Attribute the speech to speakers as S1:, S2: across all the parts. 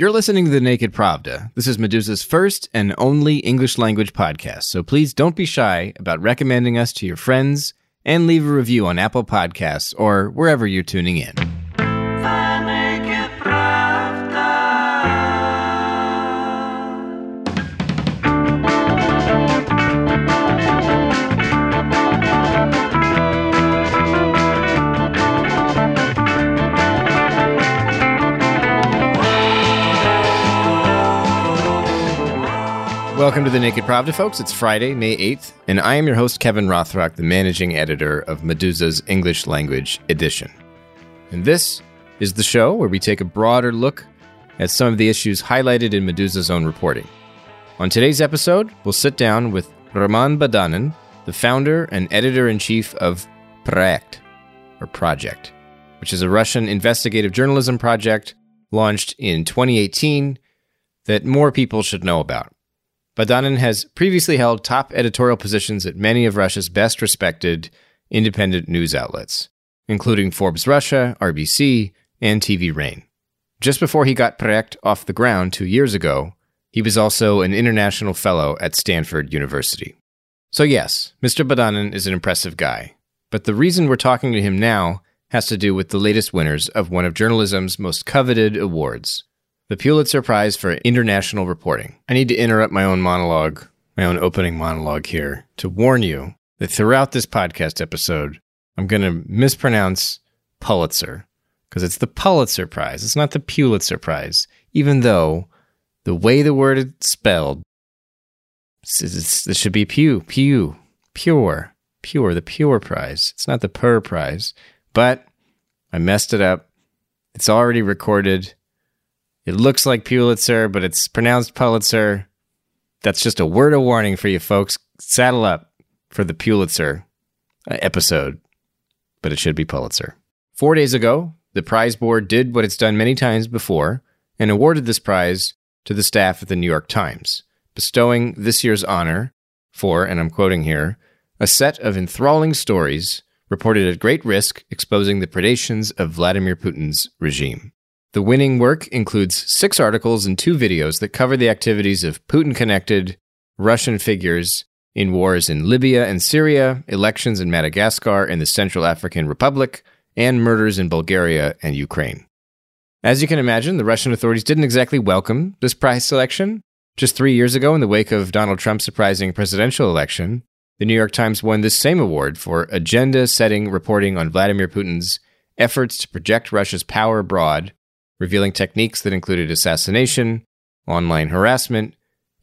S1: You're listening to The Naked Pravda. This is Meduza's first and only English language podcast, so please don't be shy about recommending us to your friends and leave a review on Apple Podcasts or wherever you're tuning in. Welcome to the Naked Pravda, folks. It's Friday, May 8th, and I am your host, Kevin Rothrock, the managing editor of Meduza's English Language Edition. And this is the show where we take a broader look at some of the issues highlighted in Meduza's own reporting. On today's episode, we'll sit down with Roman Badanin, the founder and editor in chief of Proekt, or Project, which is a Russian investigative journalism project launched in 2018 that more people should know about. Badanin has previously held top editorial positions at many of Russia's best respected independent news outlets, including Forbes Russia, RBC, and TV Rain. Just before he got Proekt off the ground two years ago, he was also an international fellow at Stanford University. So, yes, Mr. Badanin is an impressive guy, but the reason we're talking to him now has to do with the latest winners of one of journalism's most coveted awards, the Pulitzer Prize for International Reporting. I need to interrupt my own monologue, my own opening monologue here, to warn you that throughout this podcast episode, I'm going to mispronounce Pulitzer because it's the Pulitzer Prize. It's not the Pulitzer Prize, even though the way the word is spelled, this should be pew, pew, pure, pure, the pure prize. It's not the per prize, but I messed it up. It's already recorded. It looks like Pulitzer, but it's pronounced Pulitzer. That's just a word of warning for you folks. Saddle up for the Pulitzer uh, episode, but it should be Pulitzer. Four days ago, the prize board did what it's done many times before and awarded this prize to the staff at the New York Times, bestowing this year's honor for, and I'm quoting here, a set of enthralling stories reported at great risk exposing the predations of Vladimir Putin's regime. The winning work includes six articles and two videos that cover the activities of Putin connected Russian figures in wars in Libya and Syria, elections in Madagascar and the Central African Republic, and murders in Bulgaria and Ukraine. As you can imagine, the Russian authorities didn't exactly welcome this prize selection. Just three years ago, in the wake of Donald Trump's surprising presidential election, the New York Times won this same award for agenda setting reporting on Vladimir Putin's efforts to project Russia's power abroad revealing techniques that included assassination, online harassment,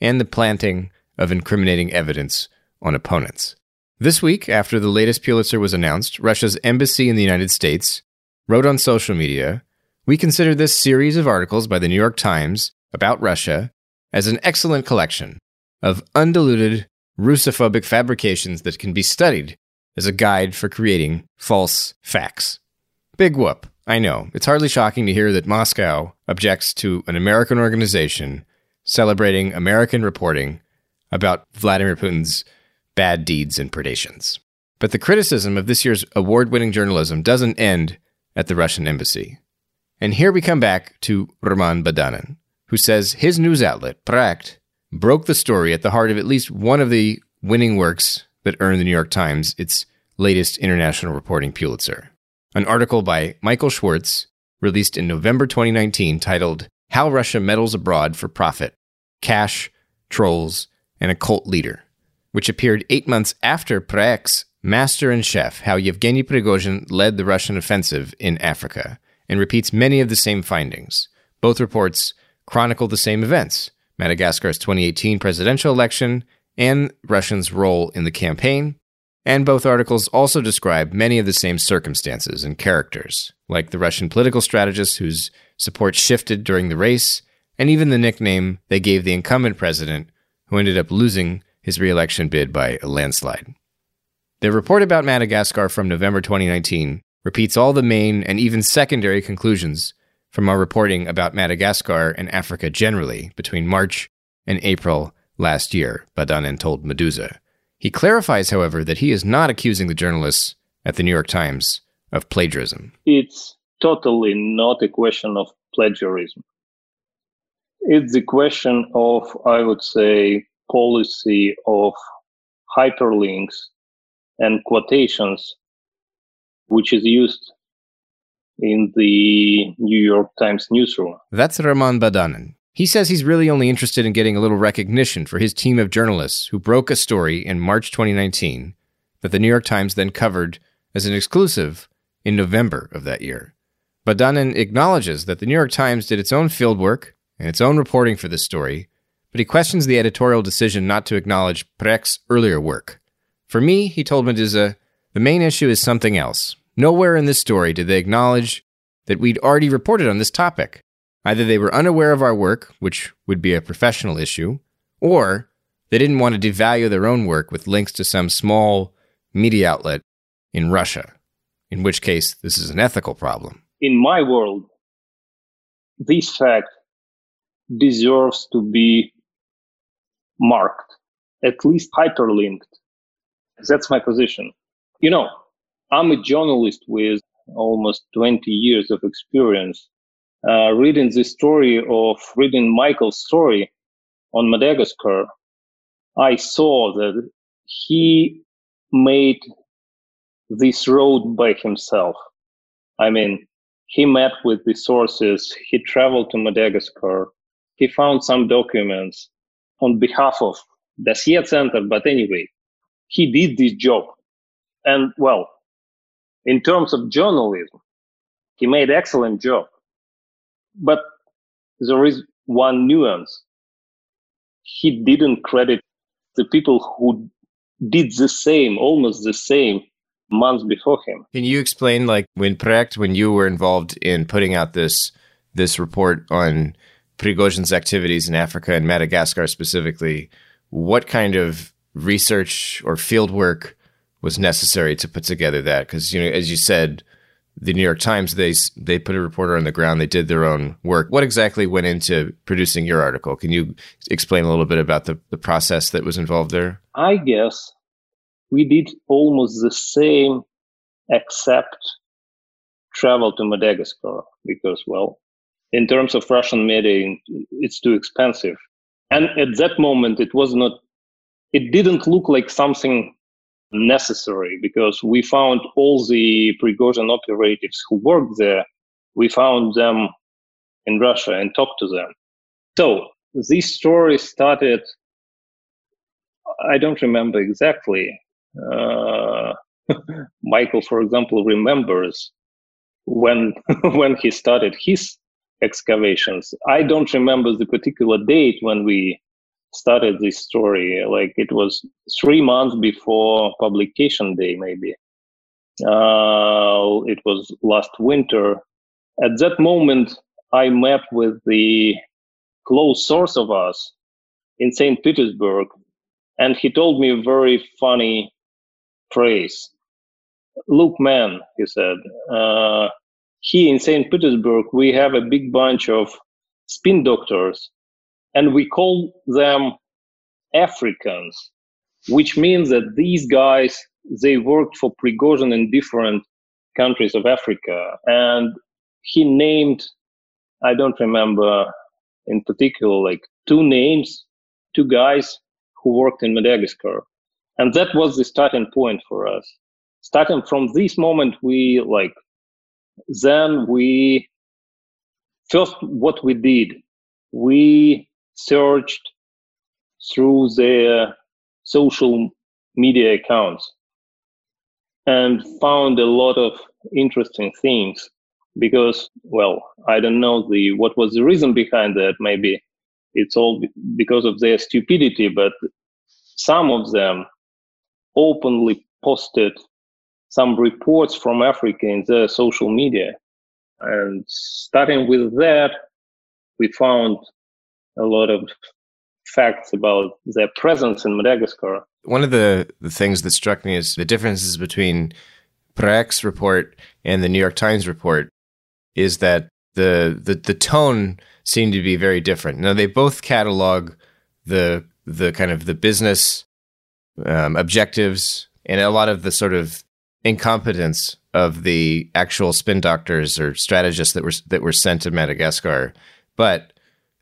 S1: and the planting of incriminating evidence on opponents. This week, after the latest Pulitzer was announced, Russia's embassy in the United States wrote on social media We consider this series of articles by the New York Times about Russia as an excellent collection of undiluted Russophobic fabrications that can be studied as a guide for creating false facts. Big whoop. I know. It's hardly shocking to hear that Moscow objects to an American organization celebrating American reporting about Vladimir Putin's bad deeds and predations. But the criticism of this year's award winning journalism doesn't end at the Russian embassy. And here we come back to Roman Badanin, who says his news outlet, Proekt, broke the story at the heart of at least one of the winning works that earned the New York Times its latest international reporting Pulitzer an article by Michael Schwirtz, released in November 2019, titled How Russia Meddles Abroad for Profit Cash, Trolls, and a Cult Leader, which appeared eight months after Proekt's Master and Chef How Yevgeny Prigozhin Led the Russian Offensive in Africa, and repeats many of the same findings. Both reports chronicle the same events Madagascar's 2018 presidential election and Russians' role in the campaign, and both articles also describe many of the same circumstances and characters, like the Russian political strategist whose support shifted during the race, and even the nickname they gave the incumbent president, who ended up losing his reelection bid by a landslide. The report about Madagascar from November 2019 repeats all the main and even secondary conclusions from our reporting about Madagascar and Africa generally between March and April last year, Badanin told Meduza. He clarifies, however, that he is not accusing the journalists at the New York Times of plagiarism.
S2: It's totally not a question of plagiarism. It's the question of, I would say, policy of hyperlinks and quotations, which is used in the New York Times newsroom.
S1: That's Roman Badanin. He says he's really only interested in getting a little recognition for his team of journalists who broke a story in March 2019 that the New York Times then covered as an exclusive in November of that year. Badanin acknowledges that the New York Times did its own fieldwork and its own reporting for this story, but he questions the editorial decision not to acknowledge Proekt's earlier work. For me, he told Meduza, the main issue is something else. Nowhere in this story did they acknowledge that we'd already reported on this topic. Either they were unaware of our work, which would be a professional issue, or they didn't want to devalue their own work with links to some small media outlet in Russia, in which case this is an ethical problem.
S2: In my world, this fact deserves to be marked, at least hyperlinked. That's my position. You know, I'm a journalist with almost 20 years of experience. Uh, reading the story of reading Michael's story on Madagascar, I saw that he made this road by himself. I mean, he met with the sources, he traveled to Madagascar, he found some documents on behalf of the Dossier Center, but anyway, he did this job. And well, in terms of journalism, he made excellent job. But there is one nuance. He didn't credit the people who did the same, almost the same months before him.
S1: Can you explain, like when Proekt, when you were involved in putting out this this report on Prigozhin's activities in Africa and Madagascar specifically, what kind of research or field work was necessary to put together that? Because you know, as you said, the New York Times they they put a reporter on the ground. They did their own work. What exactly went into producing your article? Can you explain a little bit about the the process that was involved there?
S2: I guess we did almost the same, except travel to Madagascar because, well, in terms of Russian media, it's too expensive. And at that moment, it was not, it didn't look like something necessary because we found all the Prigozhin operatives who worked there, we found them in Russia and talked to them. So this story started, I don't remember exactly. Uh, Michael, for example, remembers when when he started his excavations. I don't remember the particular date when we started this story. Like it was three months before publication day, maybe. Uh, it was last winter. At that moment, I met with the close source of us in St. Petersburg, and he told me a very funny phrase. Look, man, he said, uh, here in St. Petersburg, we have a big bunch of spin doctors, and we call them Africans, which means that these guys they worked for Prigozhin in different countries of Africa, and he named I don't remember in particular like two names, two guys who worked in Madagascar, and that was the starting point for us. Starting from this moment, we like then we first what we did we searched through their social media accounts and found a lot of interesting things because well i don't know the what was the reason behind that maybe it's all because of their stupidity but some of them openly posted some reports from Africa in the social media. And starting with that, we found a lot of facts about their presence in Madagascar.
S1: One of the, the things that struck me is the differences between Proekt's report and the New York Times report is that the, the, the tone seemed to be very different. Now they both catalog the the kind of the business um, objectives and a lot of the sort of incompetence of the actual spin doctors or strategists that were that were sent to Madagascar. But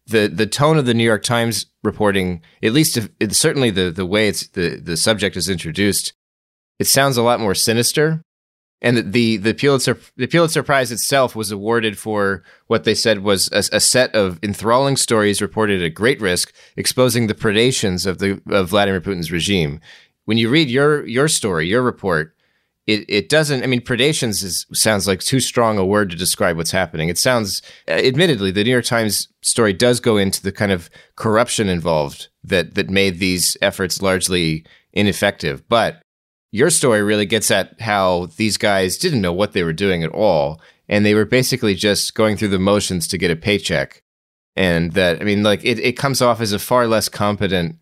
S1: the the tone of the New York Times reporting, at least if, it's certainly the the way it's the the subject is introduced, it sounds a lot more sinister. And the, the the Pulitzer the Pulitzer Prize itself was awarded for what they said was a, a, set of enthralling stories reported at great risk, exposing the predations of the of Vladimir Putin's regime. When you read your your story, your report, it, it doesn't i mean predations is, sounds like too strong a word to describe what's happening. It sounds uh, admittedly the new york times story does go into the kind of corruption involved that that made these efforts largely ineffective. But your story really gets at how these guys didn't know what they were doing at all and they were basically just going through the motions to get a paycheck. And that i mean like it, it comes off as a far less competent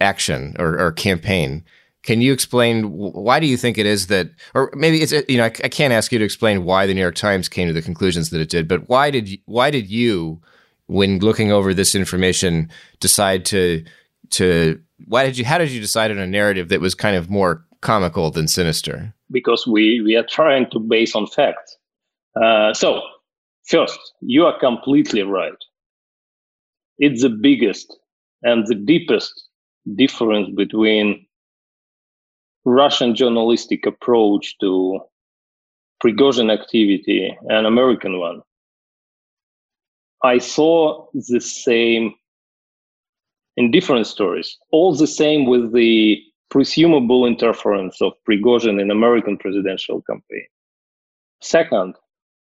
S1: action or, or campaign can you explain why do you think it is that, or maybe it's you know I, I, can't ask you to explain why the New York Times came to the conclusions that it did, but why did why did you, when looking over this information, decide to to why did you how did you decide on a narrative that was kind of more comical than sinister?
S2: Because we we are trying to base on facts. Uh, so first, you are completely right. It's the biggest and the deepest difference between Russian journalistic approach to Prigozhin activity and American one. I saw the same in different stories, all the same with the presumable interference of Prigozhin in American presidential campaign. Second,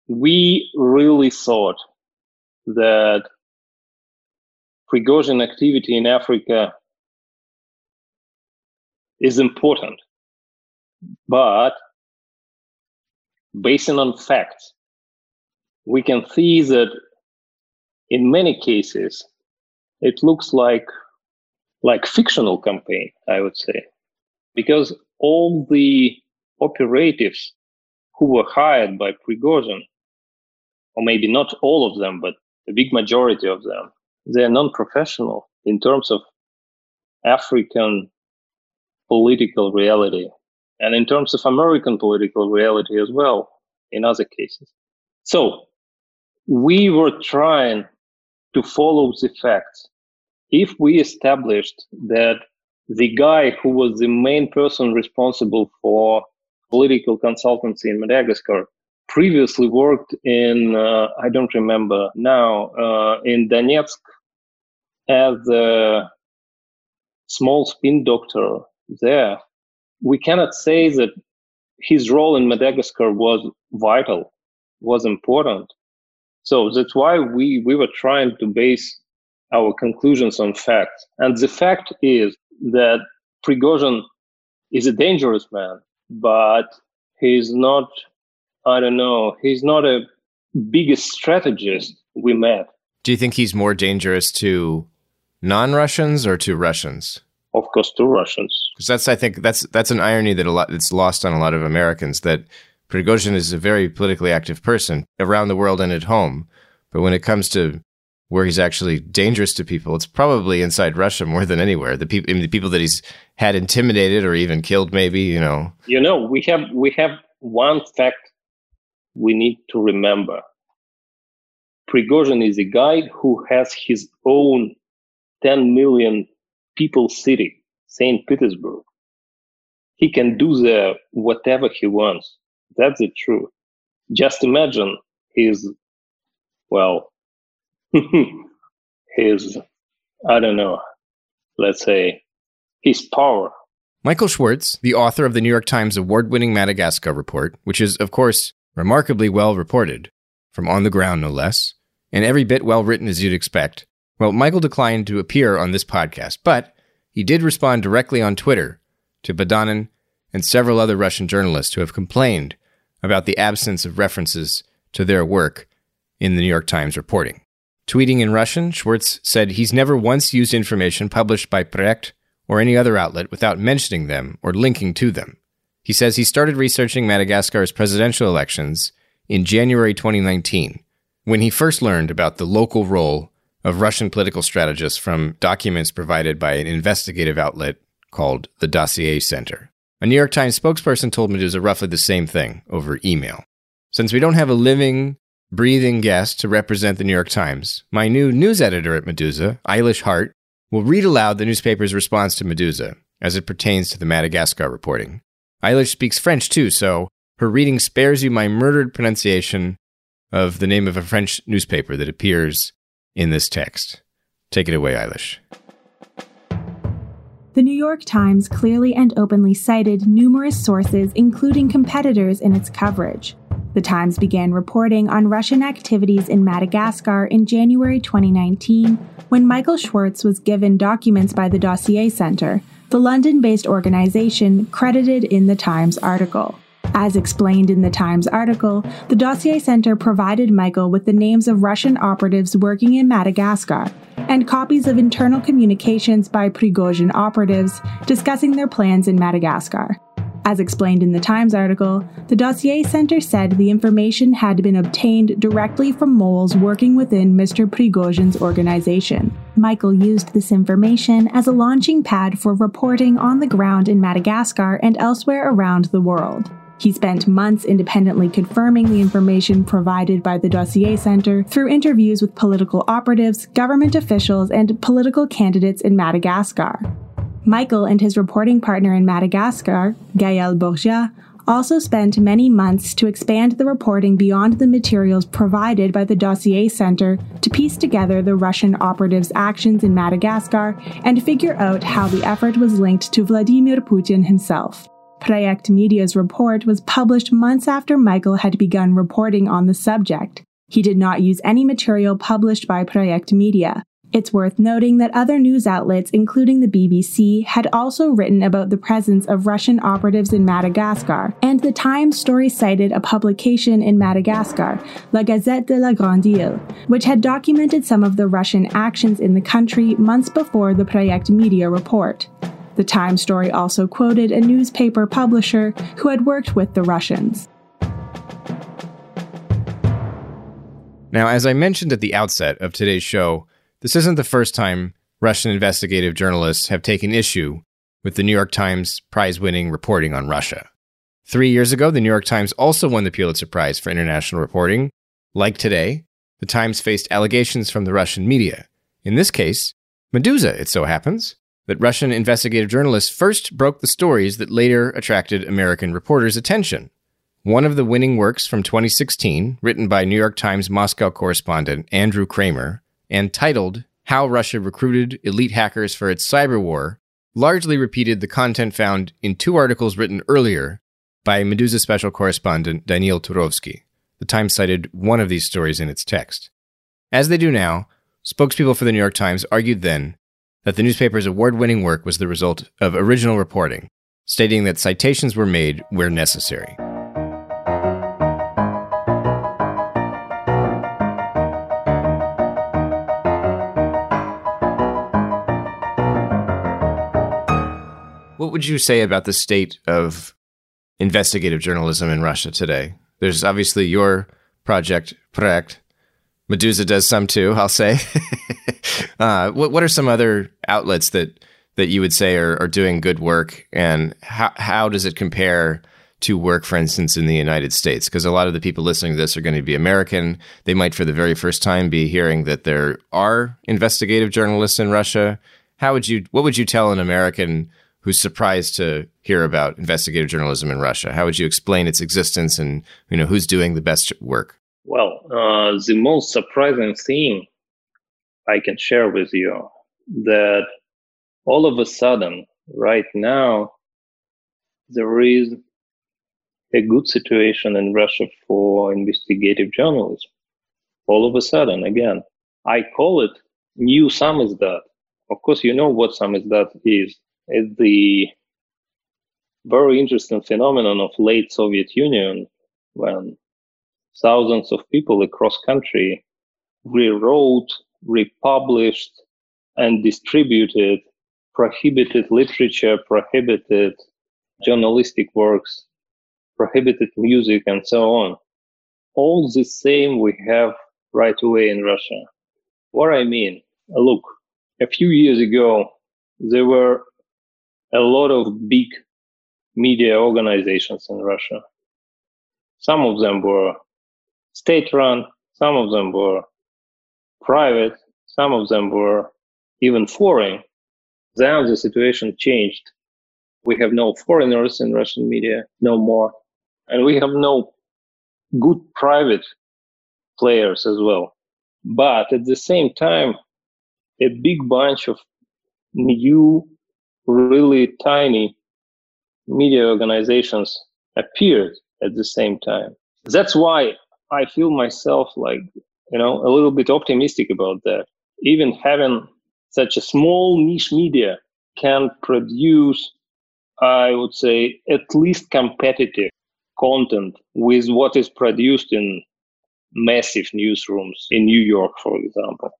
S2: we really thought that Prigozhin activity in Africa is important. But based on facts, we can see that in many cases, it looks like like fictional campaign, I would say, because all the operatives who were hired by Prigozhin, or maybe not all of them, but a big majority of them, they're non-professional in terms of African political reality and in terms of American political reality as well in other cases. So we were trying to follow the facts. If we established that the guy who was the main person responsible for political consultancy in Madagascar previously worked in, uh, I don't remember now, uh, in Donetsk as a small spin doctor there, we cannot say that his role in Madagascar was vital, was important. So that's why we, we were trying to base our conclusions on facts. And the fact is that Prigozhin is a dangerous man, but he's not, I don't know, he's not a biggest strategist we met.
S1: Do you think he's more dangerous to non Russians or to Russians?
S2: Of course, to Russians.
S1: Because that's, I think, that's that's an irony that a lot that's lost on a lot of Americans. That Prigozhin is a very politically active person around the world and at home, but when it comes to where he's actually dangerous to people, it's probably inside Russia more than anywhere. The people, the people that he's had intimidated or even killed, maybe you know.
S2: You know, we have we have one fact we need to remember. Prigozhin is a guy who has his own 10 million people city, St. Petersburg. He can do there whatever he wants. That's the truth. Just imagine his, well, his, I don't know, let's say, his power.
S1: Michael Schwirtz, the author of the New York Times award winning Madagascar report, which is, of course, remarkably well reported, from on the ground no less, and every bit well written as you'd expect, well, Michael declined to appear on this podcast, but he did respond directly on Twitter to Badanin and several other Russian journalists who have complained about the absence of references to their work in the New York Times reporting. Tweeting in Russian, Schwirtz said he's never once used information published by Proekt or any other outlet without mentioning them or linking to them. He says he started researching Madagascar's presidential elections in January 2019 when he first learned about the local role of Russian political strategists from documents provided by an investigative outlet called the Dossier Center. A New York Times spokesperson told Meduza roughly the same thing over email. Since we don't have a living, breathing guest to represent the New York Times, my new news editor at Meduza, Eilish Hart, will read aloud the newspaper's response to Meduza as it pertains to the Madagascar reporting. Eilish speaks French too, so her reading spares you my murdered pronunciation of the name of a French newspaper that appears in this text. Take it away, Eilish.
S3: The New York Times clearly and openly cited numerous sources, including competitors, in its coverage. The Times began reporting on Russian activities in Madagascar in January 2019 when Michael Schwirtz was given documents by the Dossier Center, the London based organization credited in the Times article. As explained in the Times article, the Dossier Center provided Michael with the names of Russian operatives working in Madagascar and copies of internal communications by Prigozhin operatives discussing their plans in Madagascar. As explained in the Times article, the Dossier Center said the information had been obtained directly from moles working within Mr. Prigozhin's organization. Michael used this information as a launching pad for reporting on the ground in Madagascar and elsewhere around the world. He spent months independently confirming the information provided by the Dossier Center through interviews with political operatives, government officials, and political candidates in Madagascar. Michael and his reporting partner in Madagascar, Gaëlle Borgia, also spent many months to expand the reporting beyond the materials provided by the Dossier Center to piece together the Russian operatives' actions in Madagascar and figure out how the effort was linked to Vladimir Putin himself. Project Media's report was published months after Michael had begun reporting on the subject. He did not use any material published by Project Media. It's worth noting that other news outlets, including the BBC, had also written about the presence of Russian operatives in Madagascar, and the Times story cited a publication in Madagascar, La Gazette de la Grande Île, which had documented some of the Russian actions in the country months before the Project Media report. The Times story also quoted a newspaper publisher who had worked with the Russians.
S1: Now, as I mentioned at the outset of today's show, this isn't the first time Russian investigative journalists have taken issue with the New York Times prize winning reporting on Russia. Three years ago, the New York Times also won the Pulitzer Prize for international reporting. Like today, the Times faced allegations from the Russian media. In this case, Meduza, it so happens, that Russian investigative journalists first broke the stories that later attracted American reporters' attention. One of the winning works from 2016, written by New York Times Moscow correspondent Andrew Kramer, and titled How Russia Recruited Elite Hackers for Its Cyber War, largely repeated the content found in two articles written earlier by Meduza special correspondent Daniil Turovsky. The Times cited one of these stories in its text. As they do now, spokespeople for the New York Times argued then that the newspaper's award winning work was the result of original reporting, stating that citations were made where necessary. What would you say about the state of investigative journalism in Russia today? There's obviously your project, Project, Meduza does some too, I'll say. uh, what what are some other outlets that that you would say are, are doing good work, and how how does it compare to work, for instance, in the United States? Because a lot of the people listening to this are going to be American. They might, for the very first time, be hearing that there are investigative journalists in Russia. How would you? What would you tell an American who's surprised to hear about investigative journalism in Russia? How would you explain its existence and you know who's doing the best work?
S2: Well, uh, the most surprising thing I can share with you that all of a sudden, right now, there is a good situation in Russia for investigative journalism. All of a sudden, again, I call it new samizdat. Of course, you know what samizdat is. It's the very interesting phenomenon of late Soviet Union when thousands of people across country rewrote, republished, and distributed prohibited literature, prohibited journalistic works, prohibited music, and so on. All the same we have right away in Russia. What I mean, look, a few years ago, there were a lot of big media organizations in Russia. Some of them were state run, some of them were private, some of them were even foreign. Then the situation changed. We have no foreigners in Russian media, no more. And we have no good private players as well. But at the same time, a big bunch of new, really tiny media organizations appeared at the same time. That's why I feel myself like, you know, a little bit optimistic about that. Even having such a small niche media can produce, I would say, at least competitive content with what is produced in massive newsrooms in New York, for example.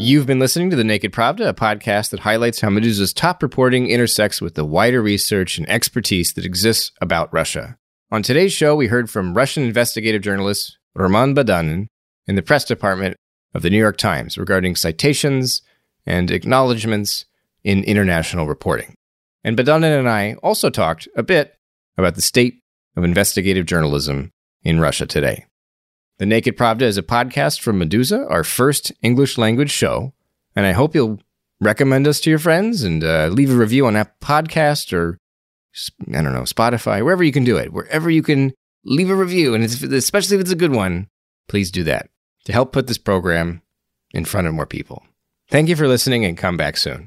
S1: You've been listening to The Naked Pravda, a podcast that highlights how Meduza's top reporting intersects with the wider research and expertise that exists about Russia. On today's show, we heard from Russian investigative journalist Roman Badanin in the press department of the New York Times regarding citations and acknowledgments in international reporting. And Badanin and I also talked a bit about the state of investigative journalism in Russia today. The Naked Pravda is a podcast from Meduza, our first English language show, and I hope you'll recommend us to your friends and uh, leave a review on that podcast or I don't know Spotify, wherever you can do it, wherever you can leave a review, and especially if it's a good one, please do that to help put this program in front of more people. Thank you for listening, and come back soon.